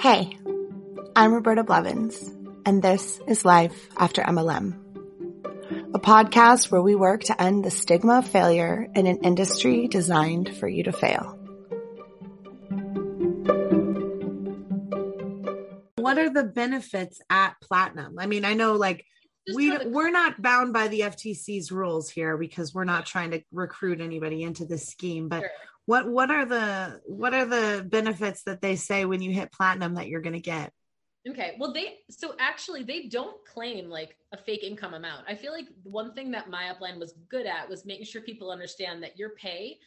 Hey, I'm Roberta Blevins, and this is Life After MLM, a podcast where we work to end the stigma of failure in an industry designed for you to fail. What are the benefits at Platinum? I mean, I know like we we're not bound by the FTC's rules here because we're not trying to recruit anybody into this scheme, but sure. What what are the what are the benefits that they say when you hit platinum that you're going to get? Okay. Well, they so actually they don't claim like a fake income amount. I feel like one thing that my upline was good at was making sure people understand that your pay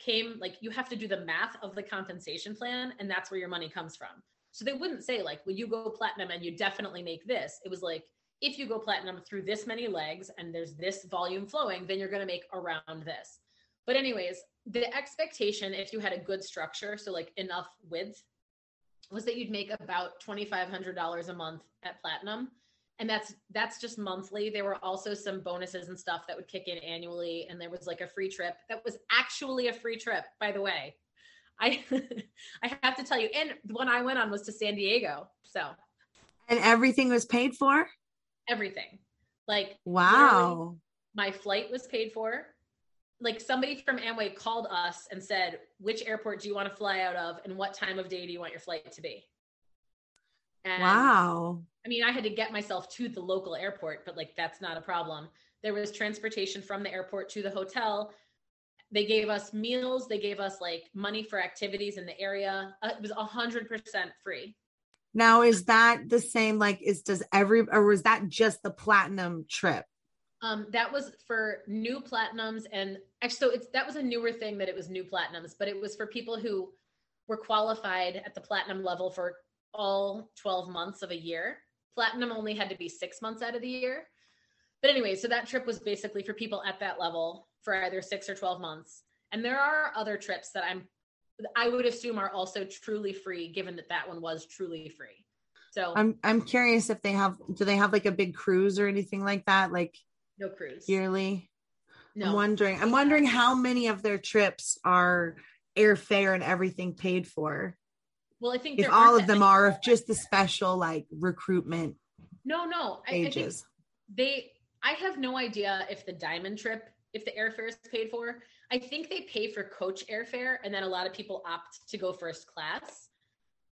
came like you have to do the math of the compensation plan and that's where your money comes from. So they wouldn't say like, "Well, you go platinum and you definitely make this." It was like if you go platinum through this many legs and there's this volume flowing, then you're going to make around this. But, anyways, the expectation, if you had a good structure, so like enough width, was that you'd make about $2,500 a month at platinum. And that's that's just monthly. There were also some bonuses and stuff that would kick in annually, and there was like a free trip that was actually a free trip, by the way. I I have to tell you, and the one I went on was to San Diego. So and everything was paid for? everything. Like wow, my flight was paid for. Like somebody from Amway called us and said, "Which airport do you want to fly out of, and what time of day do you want your flight to be?" And, wow. I mean, I had to get myself to the local airport, but like that's not a problem. There was transportation from the airport to the hotel. They gave us meals. They gave us like money for activities in the area. Uh, it was a hundred percent free. Now, is that the same? Like, is does every or was that just the platinum trip? Um, that was for new platinums, and actually, so it's that was a newer thing that it was new platinums, but it was for people who were qualified at the platinum level for all 12 months of a year. Platinum only had to be six months out of the year. But anyway, so that trip was basically for people at that level for either six or 12 months. And there are other trips that I'm I would assume are also truly free, given that that one was truly free. So I'm I'm curious if they have do they have like a big cruise or anything like that like no cruise yearly. No. I'm wondering. I'm wondering how many of their trips are airfare and everything paid for. Well, I think if all of them are, if just the special like recruitment. No, no, ages. I, I they. I have no idea if the diamond trip, if the airfare is paid for. I think they pay for coach airfare, and then a lot of people opt to go first class.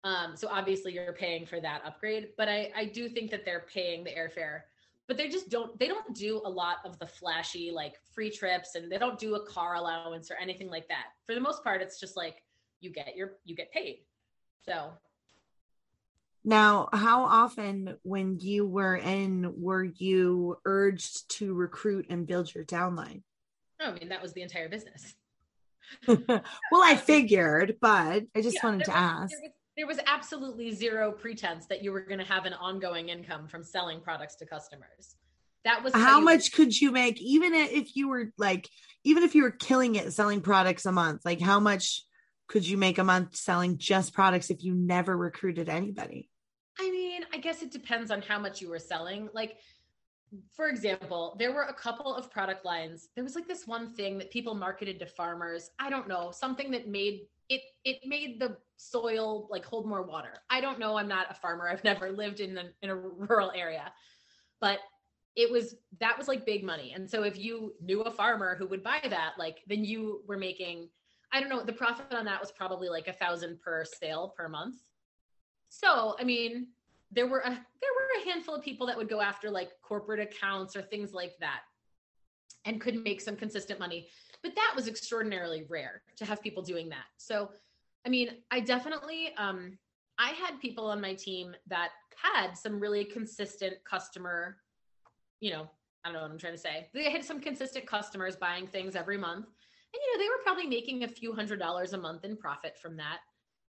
Um, so obviously you're paying for that upgrade, but I, I do think that they're paying the airfare. But they just don't they don't do a lot of the flashy like free trips and they don't do a car allowance or anything like that. For the most part, it's just like you get your you get paid. So now, how often when you were in were you urged to recruit and build your downline? No, I mean that was the entire business. well, I figured, but I just yeah, wanted to was, ask. There was, there was absolutely zero pretense that you were going to have an ongoing income from selling products to customers. That was how, how much could you make, even if you were like, even if you were killing it selling products a month? Like, how much could you make a month selling just products if you never recruited anybody? I mean, I guess it depends on how much you were selling. Like, for example, there were a couple of product lines. There was like this one thing that people marketed to farmers. I don't know, something that made it it made the soil like hold more water. I don't know, I'm not a farmer. I've never lived in a, in a rural area. But it was that was like big money. And so if you knew a farmer who would buy that, like then you were making I don't know, the profit on that was probably like a thousand per sale per month. So, I mean, there were a there were a handful of people that would go after like corporate accounts or things like that and could make some consistent money but that was extraordinarily rare to have people doing that. So i mean i definitely um i had people on my team that had some really consistent customer you know i don't know what i'm trying to say. They had some consistent customers buying things every month and you know they were probably making a few hundred dollars a month in profit from that.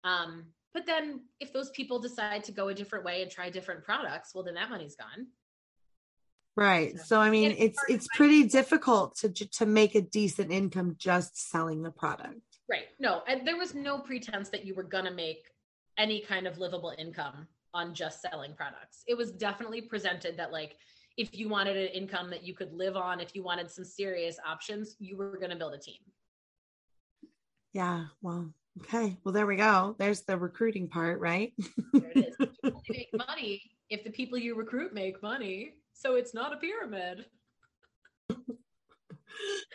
Um but then if those people decide to go a different way and try different products, well, then that money's gone. Right. So, I mean, it's it's pretty difficult to to make a decent income just selling the product. Right. No, and there was no pretense that you were going to make any kind of livable income on just selling products. It was definitely presented that like if you wanted an income that you could live on, if you wanted some serious options, you were going to build a team. Yeah, well, Okay. Well, there we go. There's the recruiting part, right? there it is. You only make money if the people you recruit make money. So it's not a pyramid.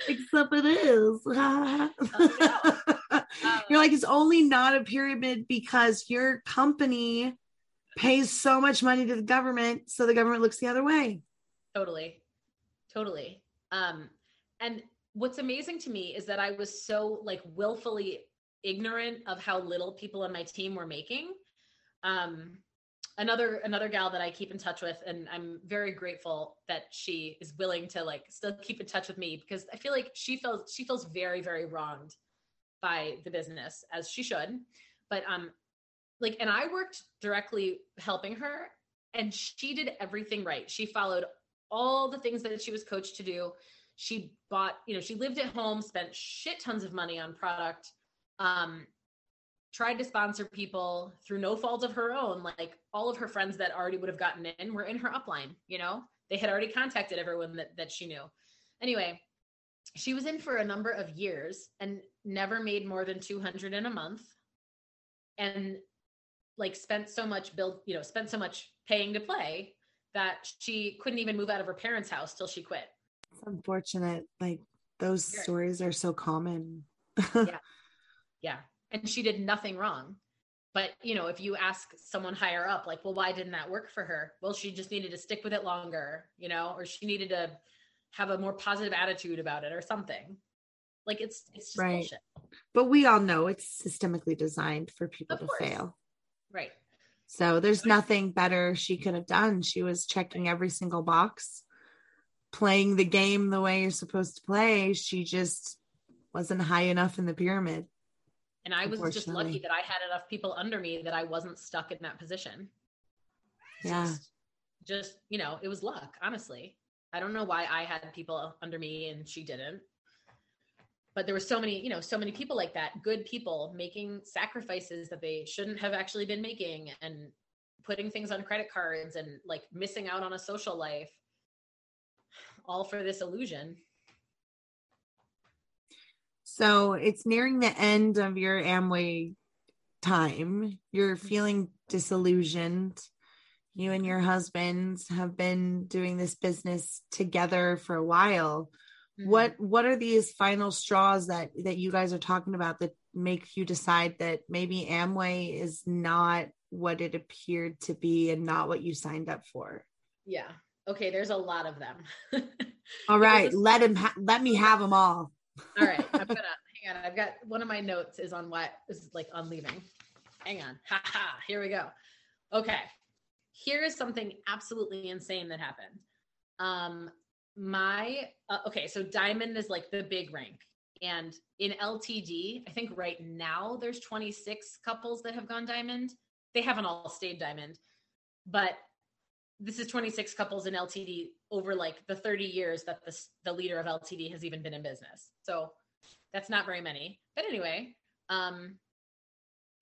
Except it is. no. You're like, it's only not a pyramid because your company pays so much money to the government. So the government looks the other way. Totally. Totally. Um, and what's amazing to me is that I was so like willfully ignorant of how little people on my team were making. Um, another another gal that I keep in touch with, and I'm very grateful that she is willing to like still keep in touch with me because I feel like she feels she feels very very wronged by the business as she should. But um, like, and I worked directly helping her, and she did everything right. She followed all the things that she was coached to do. She bought, you know, she lived at home, spent shit tons of money on product um, tried to sponsor people through no fault of her own. Like all of her friends that already would have gotten in were in her upline, you know, they had already contacted everyone that, that she knew. Anyway, she was in for a number of years and never made more than 200 in a month and like spent so much build, you know, spent so much paying to play that she couldn't even move out of her parents' house till she quit. It's unfortunate. Like those stories are so common. yeah. Yeah. And she did nothing wrong. But, you know, if you ask someone higher up, like, well, why didn't that work for her? Well, she just needed to stick with it longer, you know, or she needed to have a more positive attitude about it or something. Like it's it's just right. bullshit. But we all know it's systemically designed for people of to course. fail. Right. So there's nothing better she could have done. She was checking every single box, playing the game the way you're supposed to play. She just wasn't high enough in the pyramid. And I was just lucky that I had enough people under me that I wasn't stuck in that position. Yeah. Just, just, you know, it was luck, honestly. I don't know why I had people under me and she didn't. But there were so many, you know, so many people like that, good people making sacrifices that they shouldn't have actually been making and putting things on credit cards and like missing out on a social life all for this illusion so it's nearing the end of your Amway time. You're feeling disillusioned. You and your husband have been doing this business together for a while. Mm-hmm. What what are these final straws that that you guys are talking about that make you decide that maybe Amway is not what it appeared to be and not what you signed up for? Yeah. Okay, there's a lot of them. all right, let him ha- let me have them all. All right. I'm gonna hang on. I've got one of my notes is on what is like on leaving. Hang on. Ha ha. Here we go. Okay. Here is something absolutely insane that happened. Um, my uh, okay, so diamond is like the big rank. And in LTD, I think right now there's 26 couples that have gone diamond. They haven't all stayed diamond, but this is 26 couples in LTD over like the 30 years that the, the leader of LTD has even been in business. So that's not very many. But anyway, um,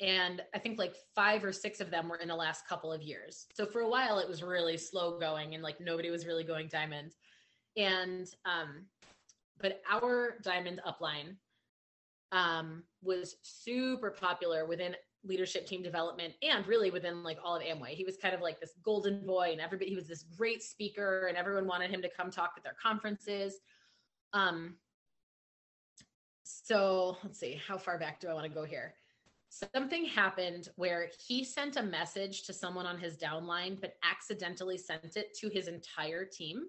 and I think like five or six of them were in the last couple of years. So for a while it was really slow going and like nobody was really going diamond. And um, but our diamond upline um was super popular within leadership team development and really within like all of Amway. He was kind of like this golden boy and everybody he was this great speaker and everyone wanted him to come talk at their conferences. Um so let's see, how far back do I want to go here? Something happened where he sent a message to someone on his downline, but accidentally sent it to his entire team.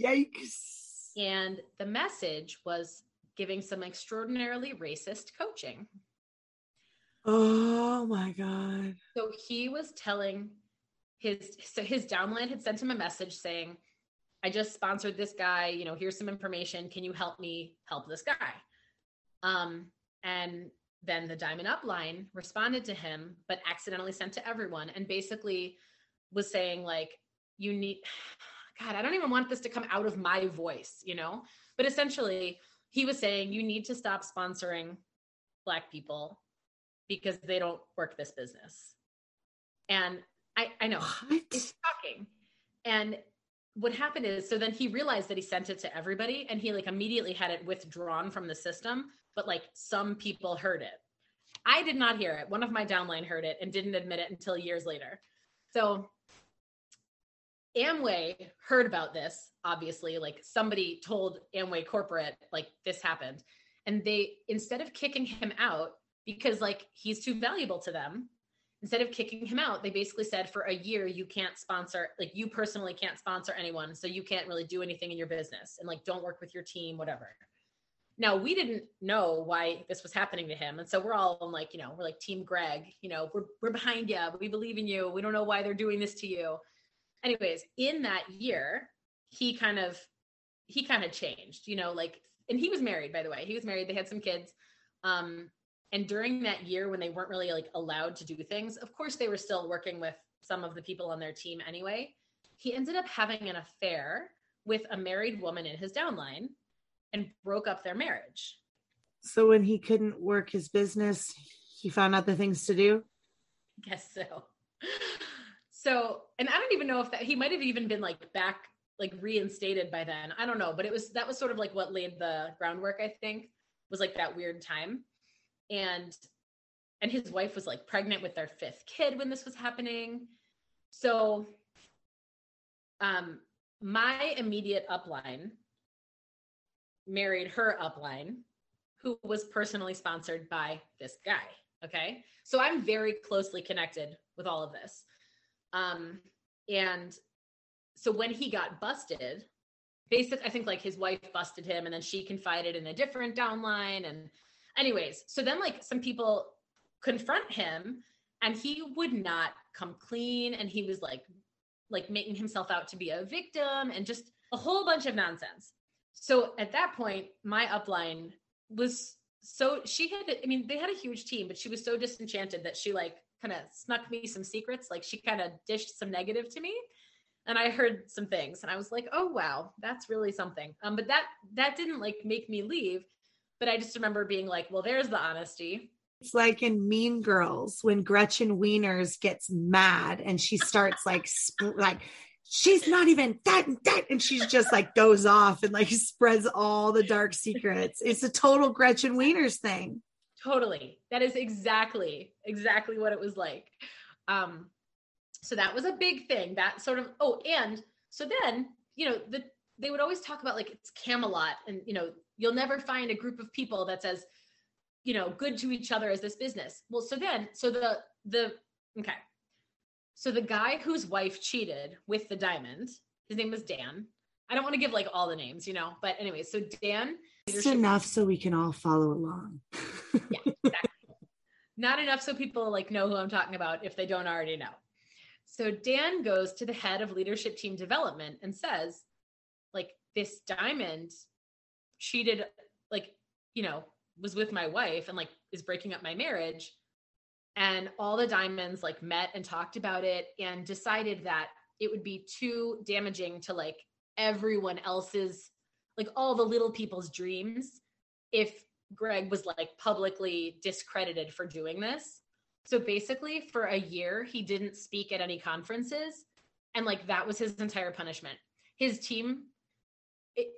Yikes. And the message was giving some extraordinarily racist coaching. Oh my God. So he was telling his so his downline had sent him a message saying, I just sponsored this guy, you know, here's some information. Can you help me help this guy? Um, and then the diamond upline responded to him, but accidentally sent to everyone and basically was saying, like, you need God, I don't even want this to come out of my voice, you know? But essentially, he was saying you need to stop sponsoring black people because they don't work this business. And I, I know what? it's shocking. And what happened is, so then he realized that he sent it to everybody and he like immediately had it withdrawn from the system, but like some people heard it. I did not hear it. One of my downline heard it and didn't admit it until years later. So Amway heard about this, obviously, like somebody told Amway corporate, like this happened. And they, instead of kicking him out because like he's too valuable to them, instead of kicking him out, they basically said for a year, you can't sponsor, like you personally can't sponsor anyone. So you can't really do anything in your business and like don't work with your team, whatever. Now we didn't know why this was happening to him. And so we're all like, you know, we're like team Greg, you know, we're, we're behind you. We believe in you. We don't know why they're doing this to you. Anyways, in that year, he kind of, he kind of changed, you know, like, and he was married, by the way, he was married. They had some kids. Um, and during that year when they weren't really like allowed to do things, of course they were still working with some of the people on their team anyway. He ended up having an affair with a married woman in his downline and broke up their marriage. So when he couldn't work his business, he found out the things to do? Guess so. So, and I don't even know if that he might have even been like back like reinstated by then. I don't know, but it was that was sort of like what laid the groundwork, I think, was like that weird time. And and his wife was like pregnant with their fifth kid when this was happening. So um my immediate upline married her upline, who was personally sponsored by this guy. Okay. So I'm very closely connected with all of this. Um, and so when he got busted, basically, I think like his wife busted him and then she confided in a different downline. And, anyways, so then like some people confront him and he would not come clean and he was like like making himself out to be a victim and just a whole bunch of nonsense so at that point, my upline was so she had, I mean, they had a huge team, but she was so disenchanted that she like kind of snuck me some secrets. Like she kind of dished some negative to me. And I heard some things and I was like, oh wow, that's really something. Um, but that that didn't like make me leave. But I just remember being like, well, there's the honesty. It's like in Mean Girls when Gretchen Wieners gets mad and she starts like sp- like she's not even that and that and she's just like goes off and like spreads all the dark secrets. It's a total gretchen wieners thing. Totally. That is exactly exactly what it was like. Um so that was a big thing. That sort of oh and so then you know the they would always talk about like it's camelot and you know you'll never find a group of people that's as you know good to each other as this business well so then so the the okay so the guy whose wife cheated with the diamond, his name was Dan. I don't want to give like all the names, you know, but anyway, so Dan. Just enough so we can all follow along. yeah, exactly. Not enough so people like know who I'm talking about if they don't already know. So Dan goes to the head of leadership team development and says, like, this diamond cheated, like, you know, was with my wife and like is breaking up my marriage and all the diamonds like met and talked about it and decided that it would be too damaging to like everyone else's like all the little people's dreams if Greg was like publicly discredited for doing this. So basically for a year he didn't speak at any conferences and like that was his entire punishment. His team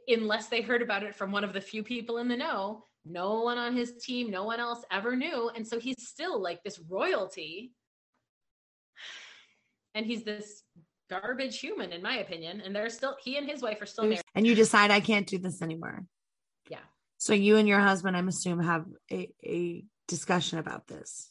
unless they heard about it from one of the few people in the know, no one on his team, no one else ever knew. And so he's still like this royalty. And he's this garbage human, in my opinion. And they're still, he and his wife are still married. And you decide, I can't do this anymore. Yeah. So you and your husband, I'm assuming, have a, a discussion about this.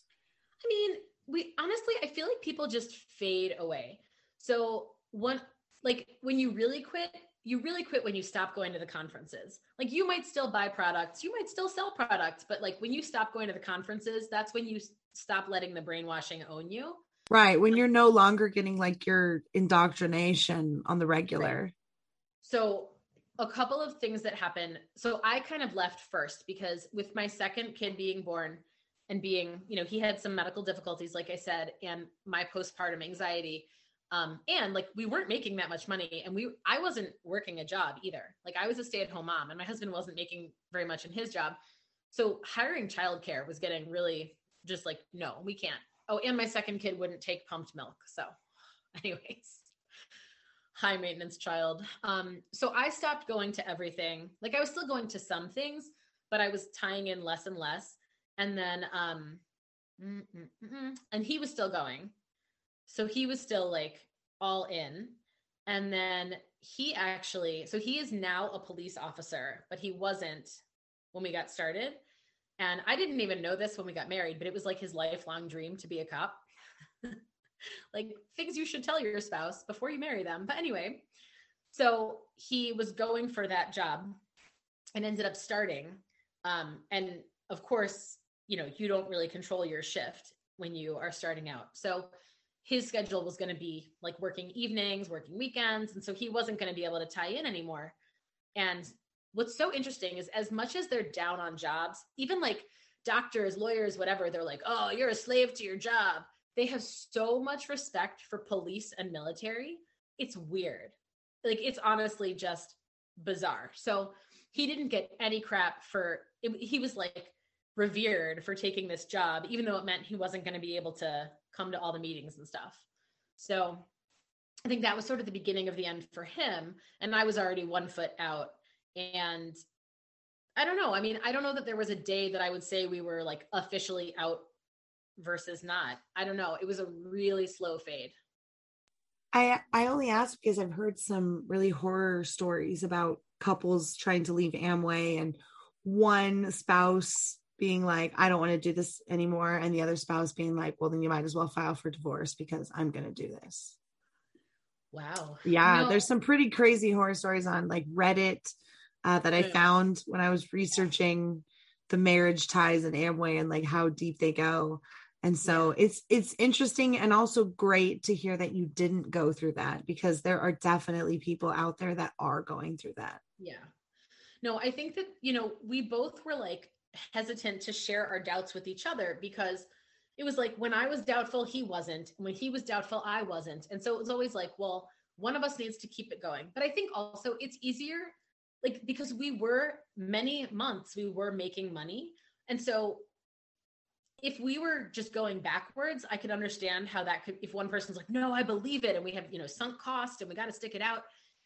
I mean, we honestly, I feel like people just fade away. So one, like when you really quit, you really quit when you stop going to the conferences. Like you might still buy products, you might still sell products, but like when you stop going to the conferences, that's when you stop letting the brainwashing own you. Right. When you're no longer getting like your indoctrination on the regular. Right. So, a couple of things that happen. So, I kind of left first because with my second kid being born and being, you know, he had some medical difficulties, like I said, and my postpartum anxiety um and like we weren't making that much money and we i wasn't working a job either. Like i was a stay-at-home mom and my husband wasn't making very much in his job. So hiring childcare was getting really just like no we can't. Oh and my second kid wouldn't take pumped milk so anyways. High maintenance child. Um so i stopped going to everything. Like i was still going to some things but i was tying in less and less. And then um and he was still going. So he was still like all in. And then he actually, so he is now a police officer, but he wasn't when we got started. And I didn't even know this when we got married, but it was like his lifelong dream to be a cop. like things you should tell your spouse before you marry them. But anyway, so he was going for that job and ended up starting. Um, and of course, you know, you don't really control your shift when you are starting out. So his schedule was going to be like working evenings, working weekends. And so he wasn't going to be able to tie in anymore. And what's so interesting is as much as they're down on jobs, even like doctors, lawyers, whatever, they're like, oh, you're a slave to your job. They have so much respect for police and military. It's weird. Like, it's honestly just bizarre. So he didn't get any crap for it, he was like revered for taking this job, even though it meant he wasn't going to be able to come to all the meetings and stuff. So I think that was sort of the beginning of the end for him. And I was already one foot out. And I don't know. I mean, I don't know that there was a day that I would say we were like officially out versus not. I don't know. It was a really slow fade. I I only ask because I've heard some really horror stories about couples trying to leave Amway and one spouse being like, I don't want to do this anymore. And the other spouse being like, well, then you might as well file for divorce because I'm going to do this. Wow. Yeah. No. There's some pretty crazy horror stories on like Reddit uh, that I yeah. found when I was researching the marriage ties in Amway and like how deep they go. And so yeah. it's it's interesting and also great to hear that you didn't go through that because there are definitely people out there that are going through that. Yeah. No, I think that, you know, we both were like hesitant to share our doubts with each other because it was like when I was doubtful, he wasn't. When he was doubtful, I wasn't. And so it was always like, well, one of us needs to keep it going. But I think also it's easier, like, because we were many months, we were making money. And so if we were just going backwards, I could understand how that could, if one person's like, no, I believe it. And we have, you know, sunk cost and we got to stick it out.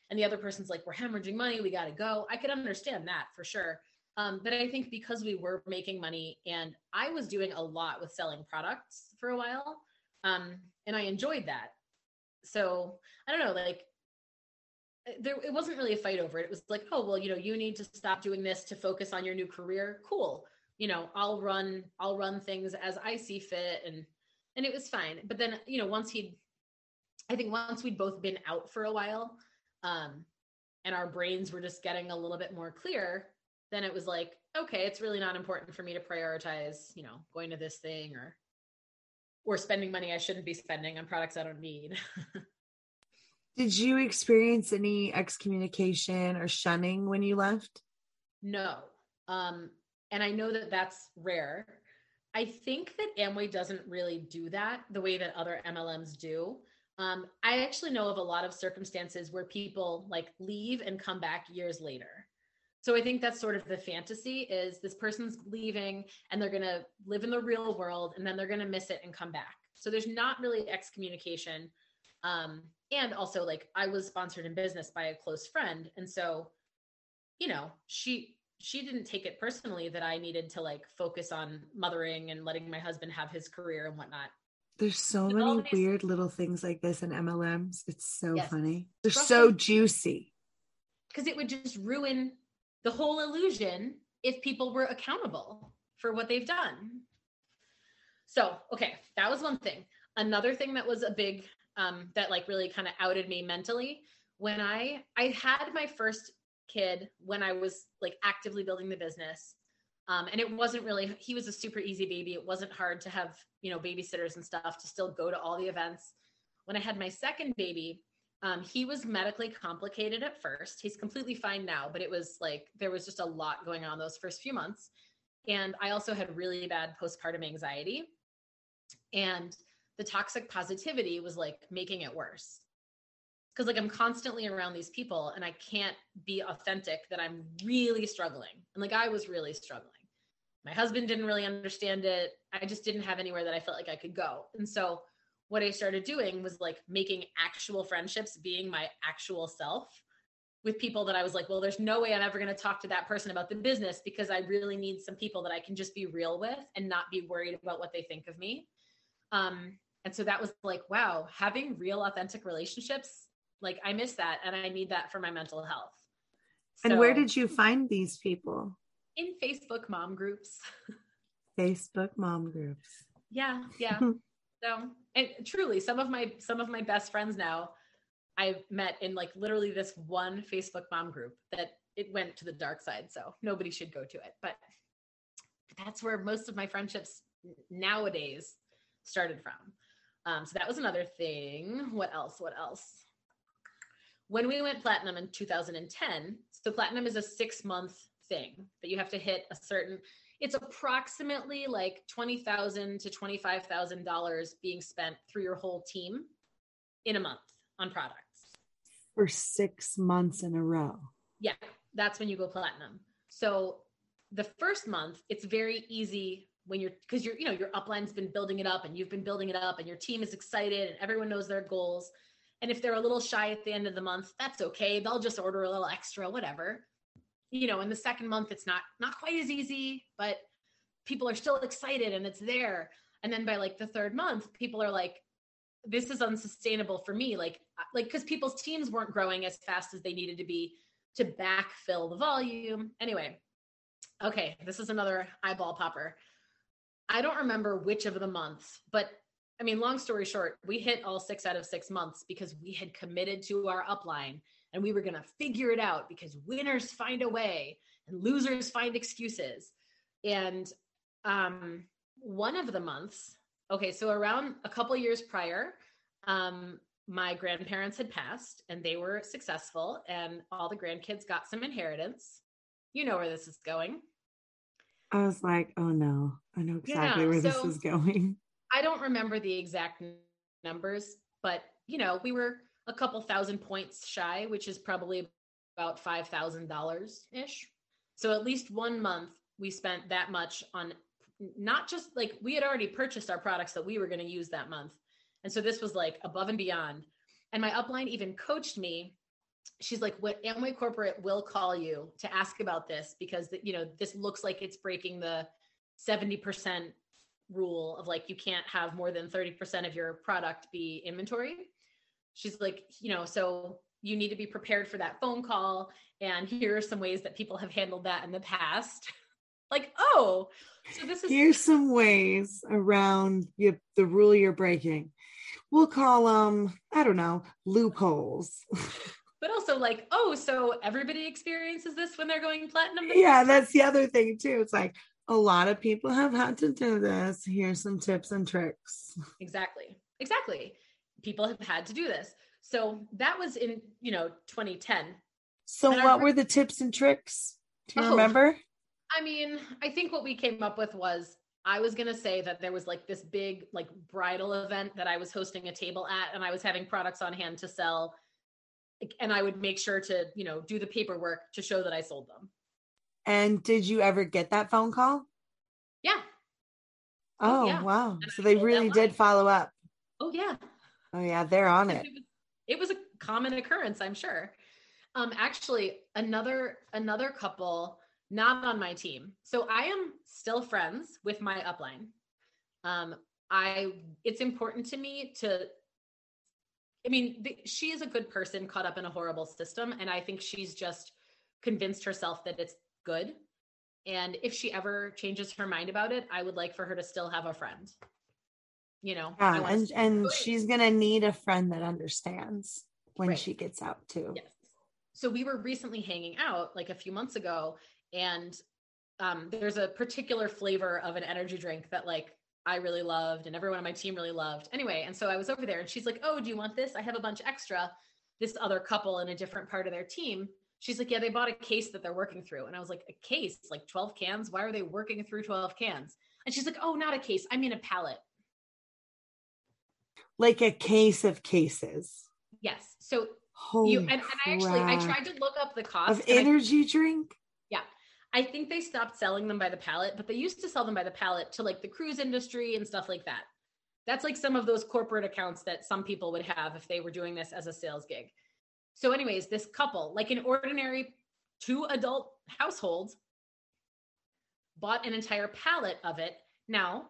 And the other person's like, we're hemorrhaging money. We got to go. I could understand that for sure. Um, but I think because we were making money and I was doing a lot with selling products for a while, um, and I enjoyed that. So I don't know, like eh, there it wasn't really a fight over it. It was like, oh well, you know, you need to stop doing this to focus on your new career. Cool. You know, I'll run, I'll run things as I see fit and and it was fine. But then, you know, once he'd I think once we'd both been out for a while, um, and our brains were just getting a little bit more clear, then it was like, okay, it's really not important for me to prioritize, you know, going to this thing or or spending money I shouldn't be spending on products I don't need. Did you experience any excommunication or shunning when you left? No. Um, and I know that that's rare. I think that Amway doesn't really do that the way that other MLMs do. Um, I actually know of a lot of circumstances where people like leave and come back years later. So I think that's sort of the fantasy is this person's leaving and they're going to live in the real world and then they're going to miss it and come back. So there's not really excommunication. Um, and also like I was sponsored in business by a close friend. And so, you know, she, she didn't take it personally that I needed to like focus on mothering and letting my husband have his career and whatnot. There's so many always, weird little things like this in MLMs. It's so yes. funny. They're so juicy. Because it would just ruin the whole illusion if people were accountable for what they've done. So, okay, that was one thing. Another thing that was a big um that like really kind of outed me mentally when I I had my first kid when I was like actively building the business. Um, and it wasn't really he was a super easy baby. It wasn't hard to have, you know, babysitters and stuff to still go to all the events. When I had my second baby, um, he was medically complicated at first. He's completely fine now, but it was like there was just a lot going on those first few months. And I also had really bad postpartum anxiety. And the toxic positivity was like making it worse. Cause like I'm constantly around these people and I can't be authentic that I'm really struggling. And like I was really struggling. My husband didn't really understand it. I just didn't have anywhere that I felt like I could go. And so what I started doing was like making actual friendships being my actual self. with people that I was like, well, there's no way I'm ever going to talk to that person about the business because I really need some people that I can just be real with and not be worried about what they think of me. Um, and so that was like, wow, having real, authentic relationships, like I miss that and I need that for my mental health. So, and where did you find these people? In Facebook mom groups. Facebook mom groups. Yeah, yeah. so, and truly, some of my some of my best friends now I've met in like literally this one Facebook mom group that it went to the dark side. So nobody should go to it. But that's where most of my friendships nowadays started from. Um, so that was another thing. What else? What else? When we went platinum in 2010, so platinum is a six month thing that you have to hit a certain, it's approximately like 20,000 to $25,000 being spent through your whole team in a month on products for six months in a row. Yeah, that's when you go platinum. So the first month, it's very easy when you're because you're you know your upline's been building it up and you've been building it up and your team is excited and everyone knows their goals. And if they're a little shy at the end of the month, that's okay. They'll just order a little extra, whatever. You know, in the second month, it's not not quite as easy, but people are still excited and it's there. And then by like the third month, people are like, this is unsustainable for me. Like like because people's teams weren't growing as fast as they needed to be to backfill the volume. Anyway okay this is another eyeball popper. I don't remember which of the months but i mean long story short we hit all six out of six months because we had committed to our upline and we were going to figure it out because winners find a way and losers find excuses and um one of the months okay, so around a couple years prior, um, my grandparents had passed and they were successful, and all the grandkids got some inheritance. You know where this is going. I was like, oh no, I know exactly yeah, where so this is going. I don't remember the exact numbers, but you know, we were a couple thousand points shy, which is probably about five thousand dollars ish. So at least one month we spent that much on not just like we had already purchased our products that we were going to use that month. And so this was like above and beyond. And my upline even coached me. She's like, "What Amway Corporate will call you to ask about this because you know this looks like it's breaking the seventy percent rule of like you can't have more than thirty percent of your product be inventory." She's like, you know, so you need to be prepared for that phone call. And here are some ways that people have handled that in the past. like, oh, so this is here's some ways around you, the rule you're breaking. We'll call them, I don't know, loopholes. but also like, oh, so everybody experiences this when they're going platinum. Yeah, that's the other thing too. It's like a lot of people have had to do this. Here's some tips and tricks. Exactly. Exactly. People have had to do this. So that was in, you know, 2010. So and what were the tips and tricks? Do you oh, remember? I mean, I think what we came up with was I was going to say that there was like this big like bridal event that I was hosting a table at and I was having products on hand to sell and I would make sure to, you know, do the paperwork to show that I sold them. And did you ever get that phone call? Yeah. Oh, oh yeah. wow. And so I they really did follow up. Oh yeah. Oh yeah, they're on it. It was, it was a common occurrence, I'm sure. Um actually another another couple not on my team. So I am still friends with my upline. Um, I it's important to me to I mean, the, she is a good person caught up in a horrible system and I think she's just convinced herself that it's good. And if she ever changes her mind about it, I would like for her to still have a friend. You know, yeah, and and she's gonna need a friend that understands when right. she gets out too. Yes. So we were recently hanging out like a few months ago, and um, there's a particular flavor of an energy drink that like I really loved and everyone on my team really loved. Anyway, and so I was over there and she's like, "Oh, do you want this? I have a bunch extra." This other couple in a different part of their team, she's like, "Yeah, they bought a case that they're working through." And I was like, "A case? Like 12 cans? Why are they working through 12 cans?" And she's like, "Oh, not a case. I mean a pallet." Like a case of cases. Yes. So Holy you and, and I actually I tried to look up the cost of energy I, drink. Yeah. I think they stopped selling them by the pallet, but they used to sell them by the pallet to like the cruise industry and stuff like that. That's like some of those corporate accounts that some people would have if they were doing this as a sales gig. So, anyways, this couple, like an ordinary two adult household, bought an entire pallet of it. Now,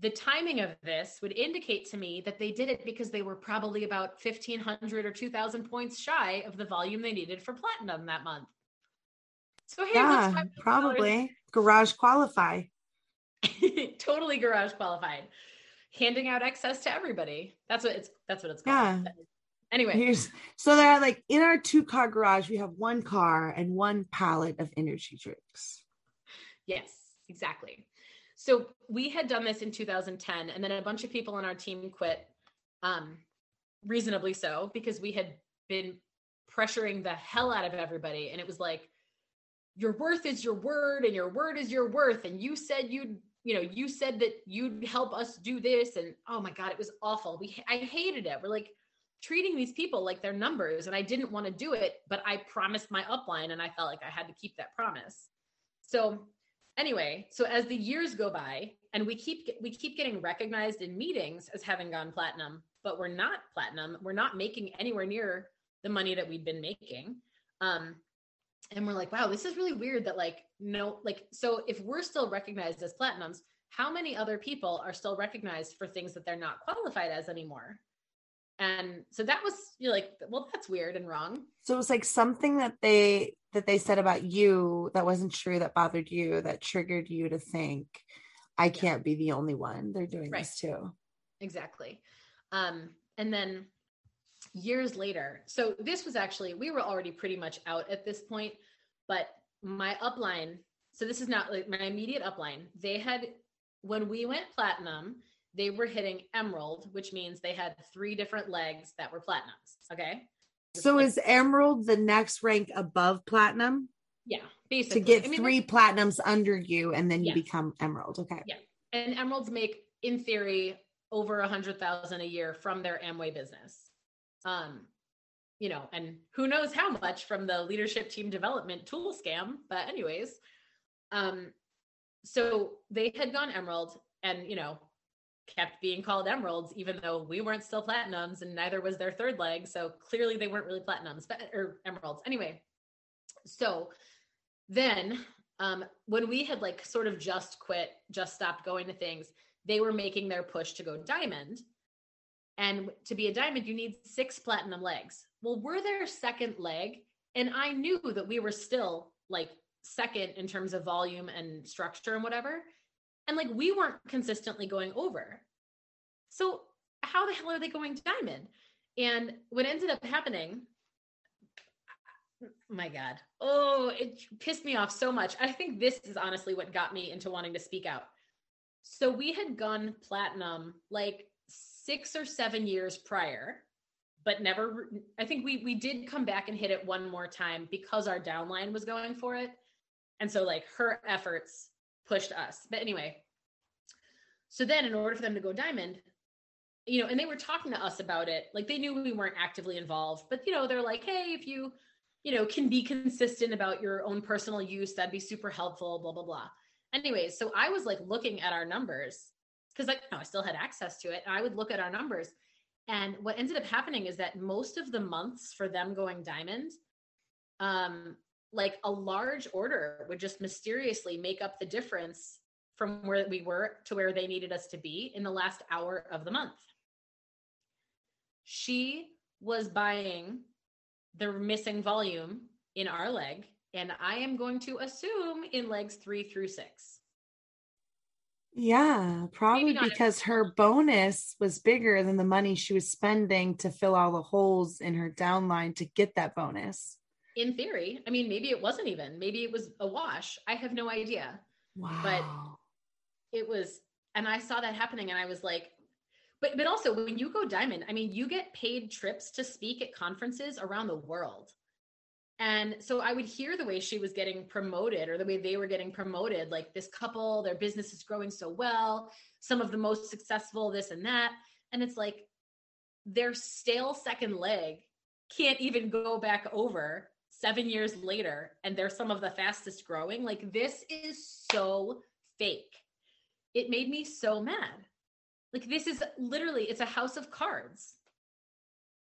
the timing of this would indicate to me that they did it because they were probably about 1500 or 2000 points shy of the volume they needed for platinum that month. So, hey, yeah, probably garage qualify. totally garage qualified. Handing out excess to everybody. That's what it's that's what it's called. Yeah. Anyway, Here's, so they're like in our two car garage, we have one car and one pallet of energy drinks. Yes, exactly. So we had done this in 2010, and then a bunch of people on our team quit, um, reasonably so, because we had been pressuring the hell out of everybody. And it was like, your worth is your word, and your word is your worth. And you said you'd, you know, you said that you'd help us do this. And oh my God, it was awful. We I hated it. We're like, treating these people like they're numbers and I didn't want to do it, but I promised my upline and I felt like I had to keep that promise. So anyway, so as the years go by and we keep we keep getting recognized in meetings as having gone platinum, but we're not platinum, we're not making anywhere near the money that we'd been making. Um and we're like, wow, this is really weird that like no like so if we're still recognized as platinums, how many other people are still recognized for things that they're not qualified as anymore? And so that was you're like well that's weird and wrong. So it was like something that they that they said about you that wasn't true that bothered you that triggered you to think i can't be the only one. They're doing right. this too. Exactly. Um and then years later so this was actually we were already pretty much out at this point but my upline so this is not like my immediate upline. They had when we went platinum they were hitting emerald, which means they had three different legs that were platinums. Okay. So is emerald the next rank above platinum? Yeah, basically. To get I mean, three platinums under you and then you become emerald. Okay. Yeah. And emeralds make, in theory, over a hundred thousand a year from their Amway business. Um, you know, and who knows how much from the leadership team development tool scam. But anyways, um, so they had gone emerald and you know kept being called emeralds, even though we weren't still platinums and neither was their third leg. So clearly they weren't really platinums, but or emeralds. Anyway, so then um, when we had like sort of just quit, just stopped going to things, they were making their push to go diamond. And to be a diamond, you need six platinum legs. Well, we're their second leg. And I knew that we were still like second in terms of volume and structure and whatever. And like we weren't consistently going over. So how the hell are they going diamond? And what ended up happening, oh my God, oh, it pissed me off so much. I think this is honestly what got me into wanting to speak out. So we had gone platinum like six or seven years prior, but never. I think we we did come back and hit it one more time because our downline was going for it, and so like her efforts pushed us. But anyway, so then in order for them to go diamond, you know, and they were talking to us about it. Like they knew we weren't actively involved, but you know, they're like, hey, if you, you know, can be consistent about your own personal use, that'd be super helpful, blah, blah, blah. Anyways, so I was like looking at our numbers because like know, I still had access to it. And I would look at our numbers. And what ended up happening is that most of the months for them going diamond, um, like a large order would just mysteriously make up the difference from where we were to where they needed us to be in the last hour of the month. She was buying the missing volume in our leg, and I am going to assume in legs three through six. Yeah, probably because her bonus was bigger than the money she was spending to fill all the holes in her downline to get that bonus in theory. I mean, maybe it wasn't even, maybe it was a wash. I have no idea. Wow. But it was, and I saw that happening and I was like, but but also when you go diamond, I mean, you get paid trips to speak at conferences around the world. And so I would hear the way she was getting promoted or the way they were getting promoted, like this couple, their business is growing so well, some of the most successful, this and that. And it's like their stale second leg can't even go back over seven years later and they're some of the fastest growing. Like this is so fake. It made me so mad. Like this is literally it's a house of cards.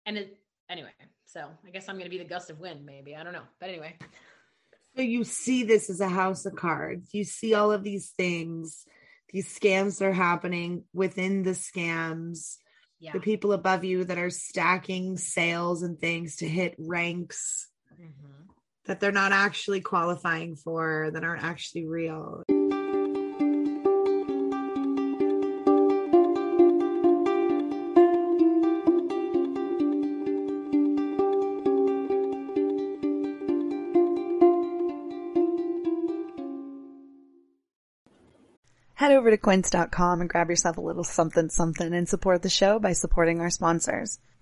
And it anyway, So I guess I'm going to be the gust of wind, maybe. I don't know. But anyway. So you see this as a house of cards. You see all of these things, these scams are happening within the scams. Yeah. The people above you that are stacking sales and things to hit ranks mm-hmm. that they're not actually qualifying for, that aren't actually real. Head over to quince.com and grab yourself a little something something and support the show by supporting our sponsors.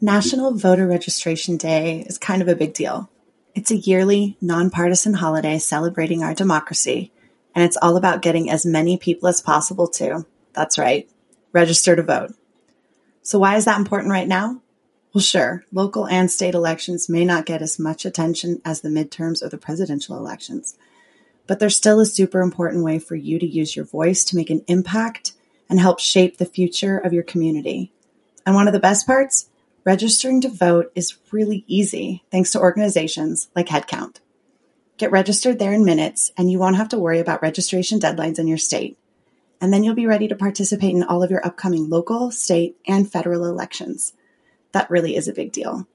National Voter Registration Day is kind of a big deal. It's a yearly, nonpartisan holiday celebrating our democracy, and it's all about getting as many people as possible to, that's right, register to vote. So why is that important right now? Well, sure, local and state elections may not get as much attention as the midterms or the presidential elections, but they're still a super important way for you to use your voice to make an impact and help shape the future of your community. And one of the best parts? Registering to vote is really easy thanks to organizations like Headcount. Get registered there in minutes, and you won't have to worry about registration deadlines in your state. And then you'll be ready to participate in all of your upcoming local, state, and federal elections. That really is a big deal.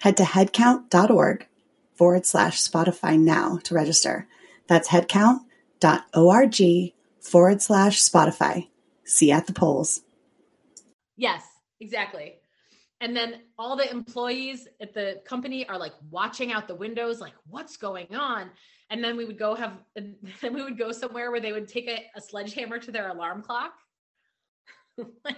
Head to headcount.org forward slash Spotify now to register. That's headcount.org forward slash Spotify. See you at the polls. Yes, exactly and then all the employees at the company are like watching out the windows like what's going on? And then we would go have then we would go somewhere where they would take a, a sledgehammer to their alarm clock. Like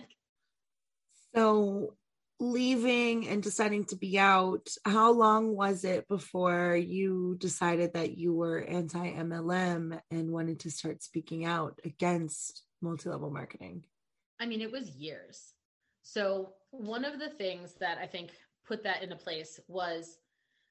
so leaving and deciding to be out how long was it before you decided that you were anti MLM and wanted to start speaking out against multi-level marketing? I mean it was years. So one of the things that I think put that into place was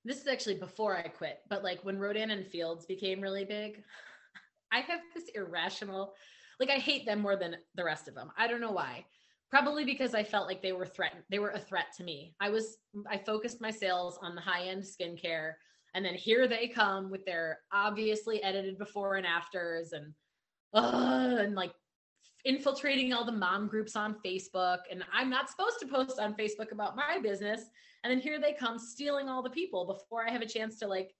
this is actually before I quit, but like when Rodan and Fields became really big, I have this irrational, like I hate them more than the rest of them. I don't know why. Probably because I felt like they were threatened. They were a threat to me. I was I focused my sales on the high end skincare, and then here they come with their obviously edited before and afters, and uh, and like infiltrating all the mom groups on Facebook. And I'm not supposed to post on Facebook about my business. And then here they come stealing all the people before I have a chance to like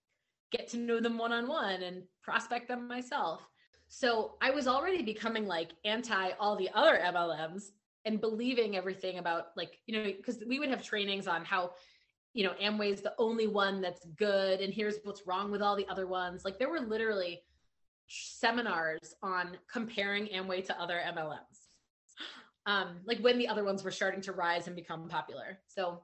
get to know them one on one and prospect them myself. So I was already becoming like anti all the other MLMs and believing everything about like, you know, because we would have trainings on how, you know, Amway is the only one that's good and here's what's wrong with all the other ones. Like there were literally seminars on comparing Amway to other MLMs. Um, like when the other ones were starting to rise and become popular. So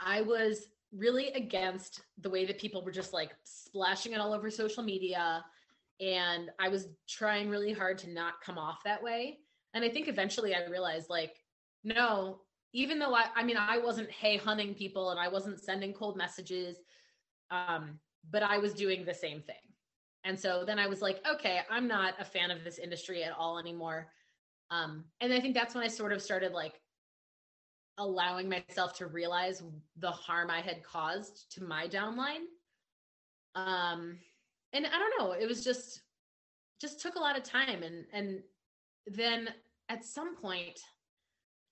I was really against the way that people were just like splashing it all over social media. And I was trying really hard to not come off that way. And I think eventually I realized like, no, even though I, I mean, I wasn't hey hunting people and I wasn't sending cold messages, um, but I was doing the same thing. And so then I was like, okay, I'm not a fan of this industry at all anymore. Um, and I think that's when I sort of started like allowing myself to realize the harm I had caused to my downline. Um, and I don't know, it was just just took a lot of time and and then at some point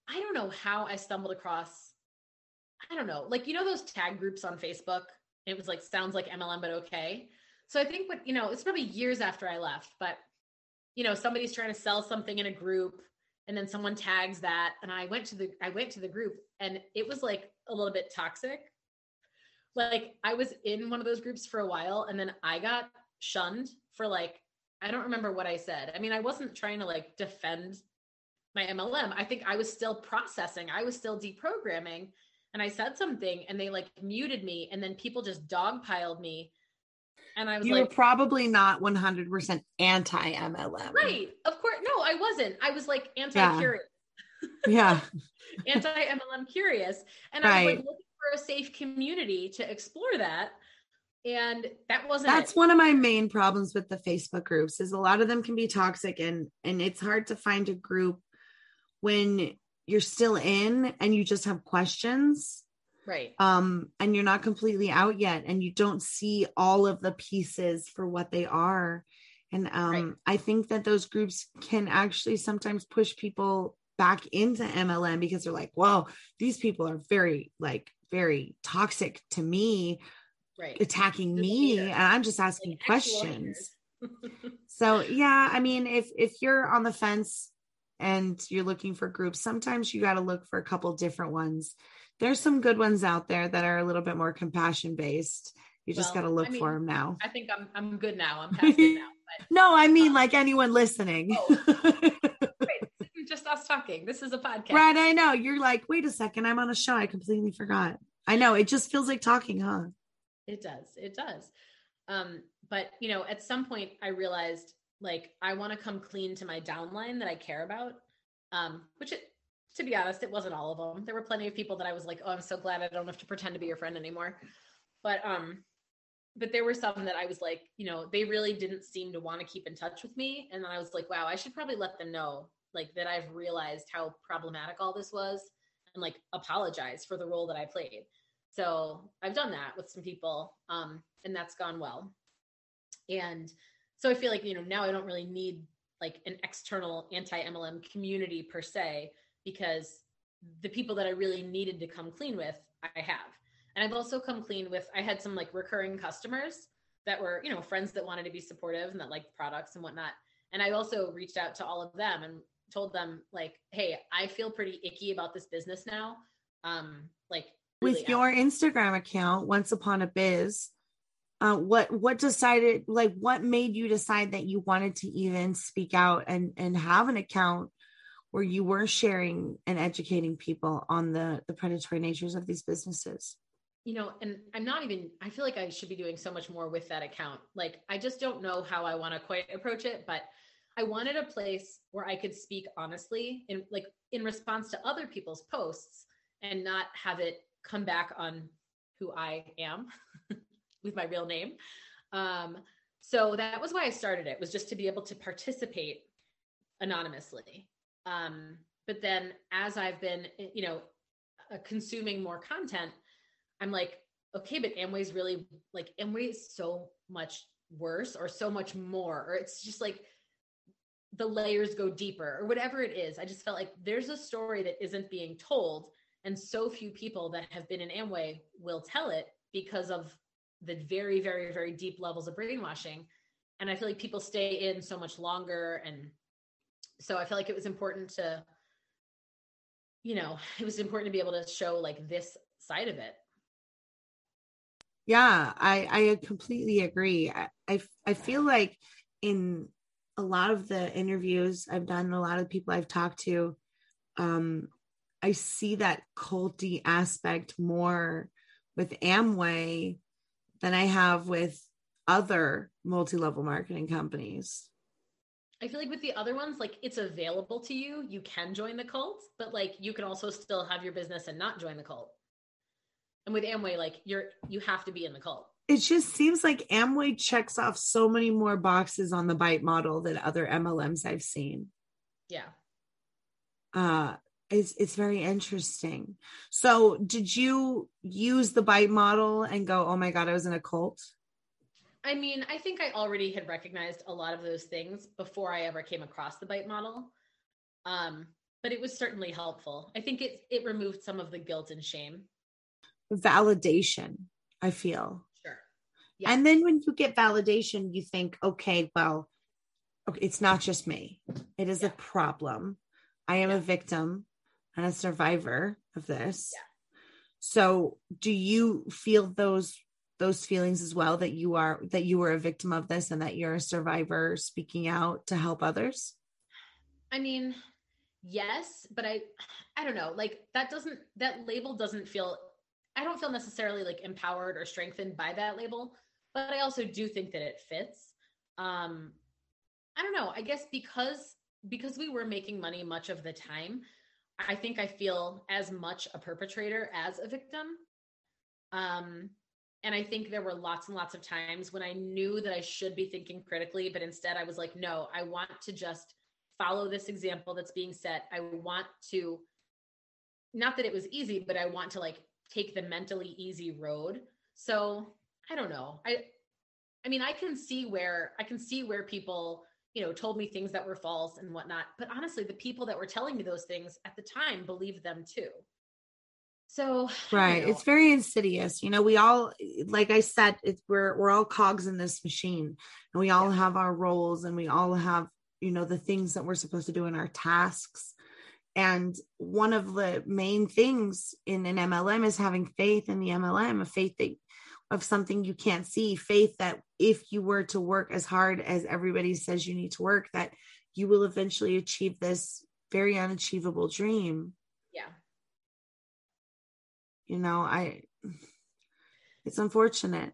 I don't know how I stumbled across I don't know, like you know those tag groups on Facebook? It was like sounds like MLM but okay. So I think what, you know, it's probably years after I left, but you know, somebody's trying to sell something in a group and then someone tags that and I went to the I went to the group and it was like a little bit toxic. Like I was in one of those groups for a while and then I got shunned for like I don't remember what I said. I mean, I wasn't trying to like defend my MLM. I think I was still processing. I was still deprogramming and I said something and they like muted me and then people just dogpiled me and I was you like, were probably not 100% anti MLM. Right. Of course. No, I wasn't. I was like anti curious. Yeah. anti MLM curious. And right. I was like looking for a safe community to explore that. And that wasn't That's it. one of my main problems with the Facebook groups is a lot of them can be toxic and and it's hard to find a group when you're still in and you just have questions right. Um and you're not completely out yet and you don't see all of the pieces for what they are. And um right. i think that those groups can actually sometimes push people back into mlm because they're like whoa these people are very like very toxic to me right. attacking me and i'm just asking like questions. So yeah i mean if if you're on the fence and you're looking for groups sometimes you got to look for a couple different ones there's some good ones out there that are a little bit more compassion based. You just well, got to look I mean, for them now. I think I'm I'm good now. I'm past now. But, no, I mean um, like anyone listening. Oh. just us talking. This is a podcast. Right, I know. You're like, wait a second, I'm on a show. I completely forgot. I know. It just feels like talking, huh? It does. It does. Um, but you know, at some point I realized like I want to come clean to my downline that I care about. Um, which it to be honest, it wasn't all of them. There were plenty of people that I was like, oh, I'm so glad I don't have to pretend to be your friend anymore. But um, but there were some that I was like, you know, they really didn't seem to want to keep in touch with me. And then I was like, wow, I should probably let them know like that I've realized how problematic all this was and like apologize for the role that I played. So I've done that with some people. Um, and that's gone well. And so I feel like, you know, now I don't really need like an external anti MLM community per se because the people that I really needed to come clean with, I have. And I've also come clean with, I had some like recurring customers that were, you know, friends that wanted to be supportive and that liked products and whatnot. And I also reached out to all of them and told them, like, hey, I feel pretty icky about this business now. Um, like really with your out. Instagram account, Once Upon a Biz, uh, what what decided like what made you decide that you wanted to even speak out and and have an account where you were sharing and educating people on the the predatory natures of these businesses you know and i'm not even i feel like i should be doing so much more with that account like i just don't know how i want to quite approach it but i wanted a place where i could speak honestly in like in response to other people's posts and not have it come back on who I am with my real name. Um, so that was why I started it was just to be able to participate anonymously. Um, but then as I've been, you know, uh, consuming more content, I'm like, okay, but Amway's really like Amway is so much worse or so much more, or it's just like the layers go deeper or whatever it is. I just felt like there's a story that isn't being told. And so few people that have been in Amway will tell it because of the very, very, very deep levels of brainwashing. And I feel like people stay in so much longer. And so I feel like it was important to, you know, it was important to be able to show like this side of it. Yeah, I I completely agree. I I, I feel like in a lot of the interviews I've done, a lot of people I've talked to, um, I see that culty aspect more with Amway than I have with other multi-level marketing companies. I feel like with the other ones, like it's available to you. You can join the cult, but like you can also still have your business and not join the cult. And with Amway, like you're you have to be in the cult. It just seems like Amway checks off so many more boxes on the bite model than other MLMs I've seen. Yeah. Uh it's it's very interesting. So did you use the bite model and go, oh my God, I was in a cult? I mean, I think I already had recognized a lot of those things before I ever came across the bite model. Um, but it was certainly helpful. I think it it removed some of the guilt and shame validation, I feel. Sure. Yeah. And then when you get validation, you think, okay, well, okay, it's not just me. It is yeah. a problem. I am yeah. a victim and a survivor of this. Yeah. So do you feel those those feelings as well that you are that you were a victim of this and that you're a survivor speaking out to help others? I mean, yes, but I I don't know. Like that doesn't that label doesn't feel I don't feel necessarily like empowered or strengthened by that label, but I also do think that it fits. Um, I don't know. I guess because because we were making money much of the time, I think I feel as much a perpetrator as a victim. Um, and I think there were lots and lots of times when I knew that I should be thinking critically, but instead I was like, no, I want to just follow this example that's being set. I want to, not that it was easy, but I want to like take the mentally easy road. So I don't know. I I mean, I can see where I can see where people, you know, told me things that were false and whatnot. But honestly, the people that were telling me those things at the time believed them too. So right, it's very insidious. You know, we all, like I said, it's we're we're all cogs in this machine, and we all yeah. have our roles, and we all have you know the things that we're supposed to do in our tasks and one of the main things in an MLM is having faith in the MLM, a faith that of something you can't see, faith that if you were to work as hard as everybody says you need to work, that you will eventually achieve this very unachievable dream. You know, I it's unfortunate.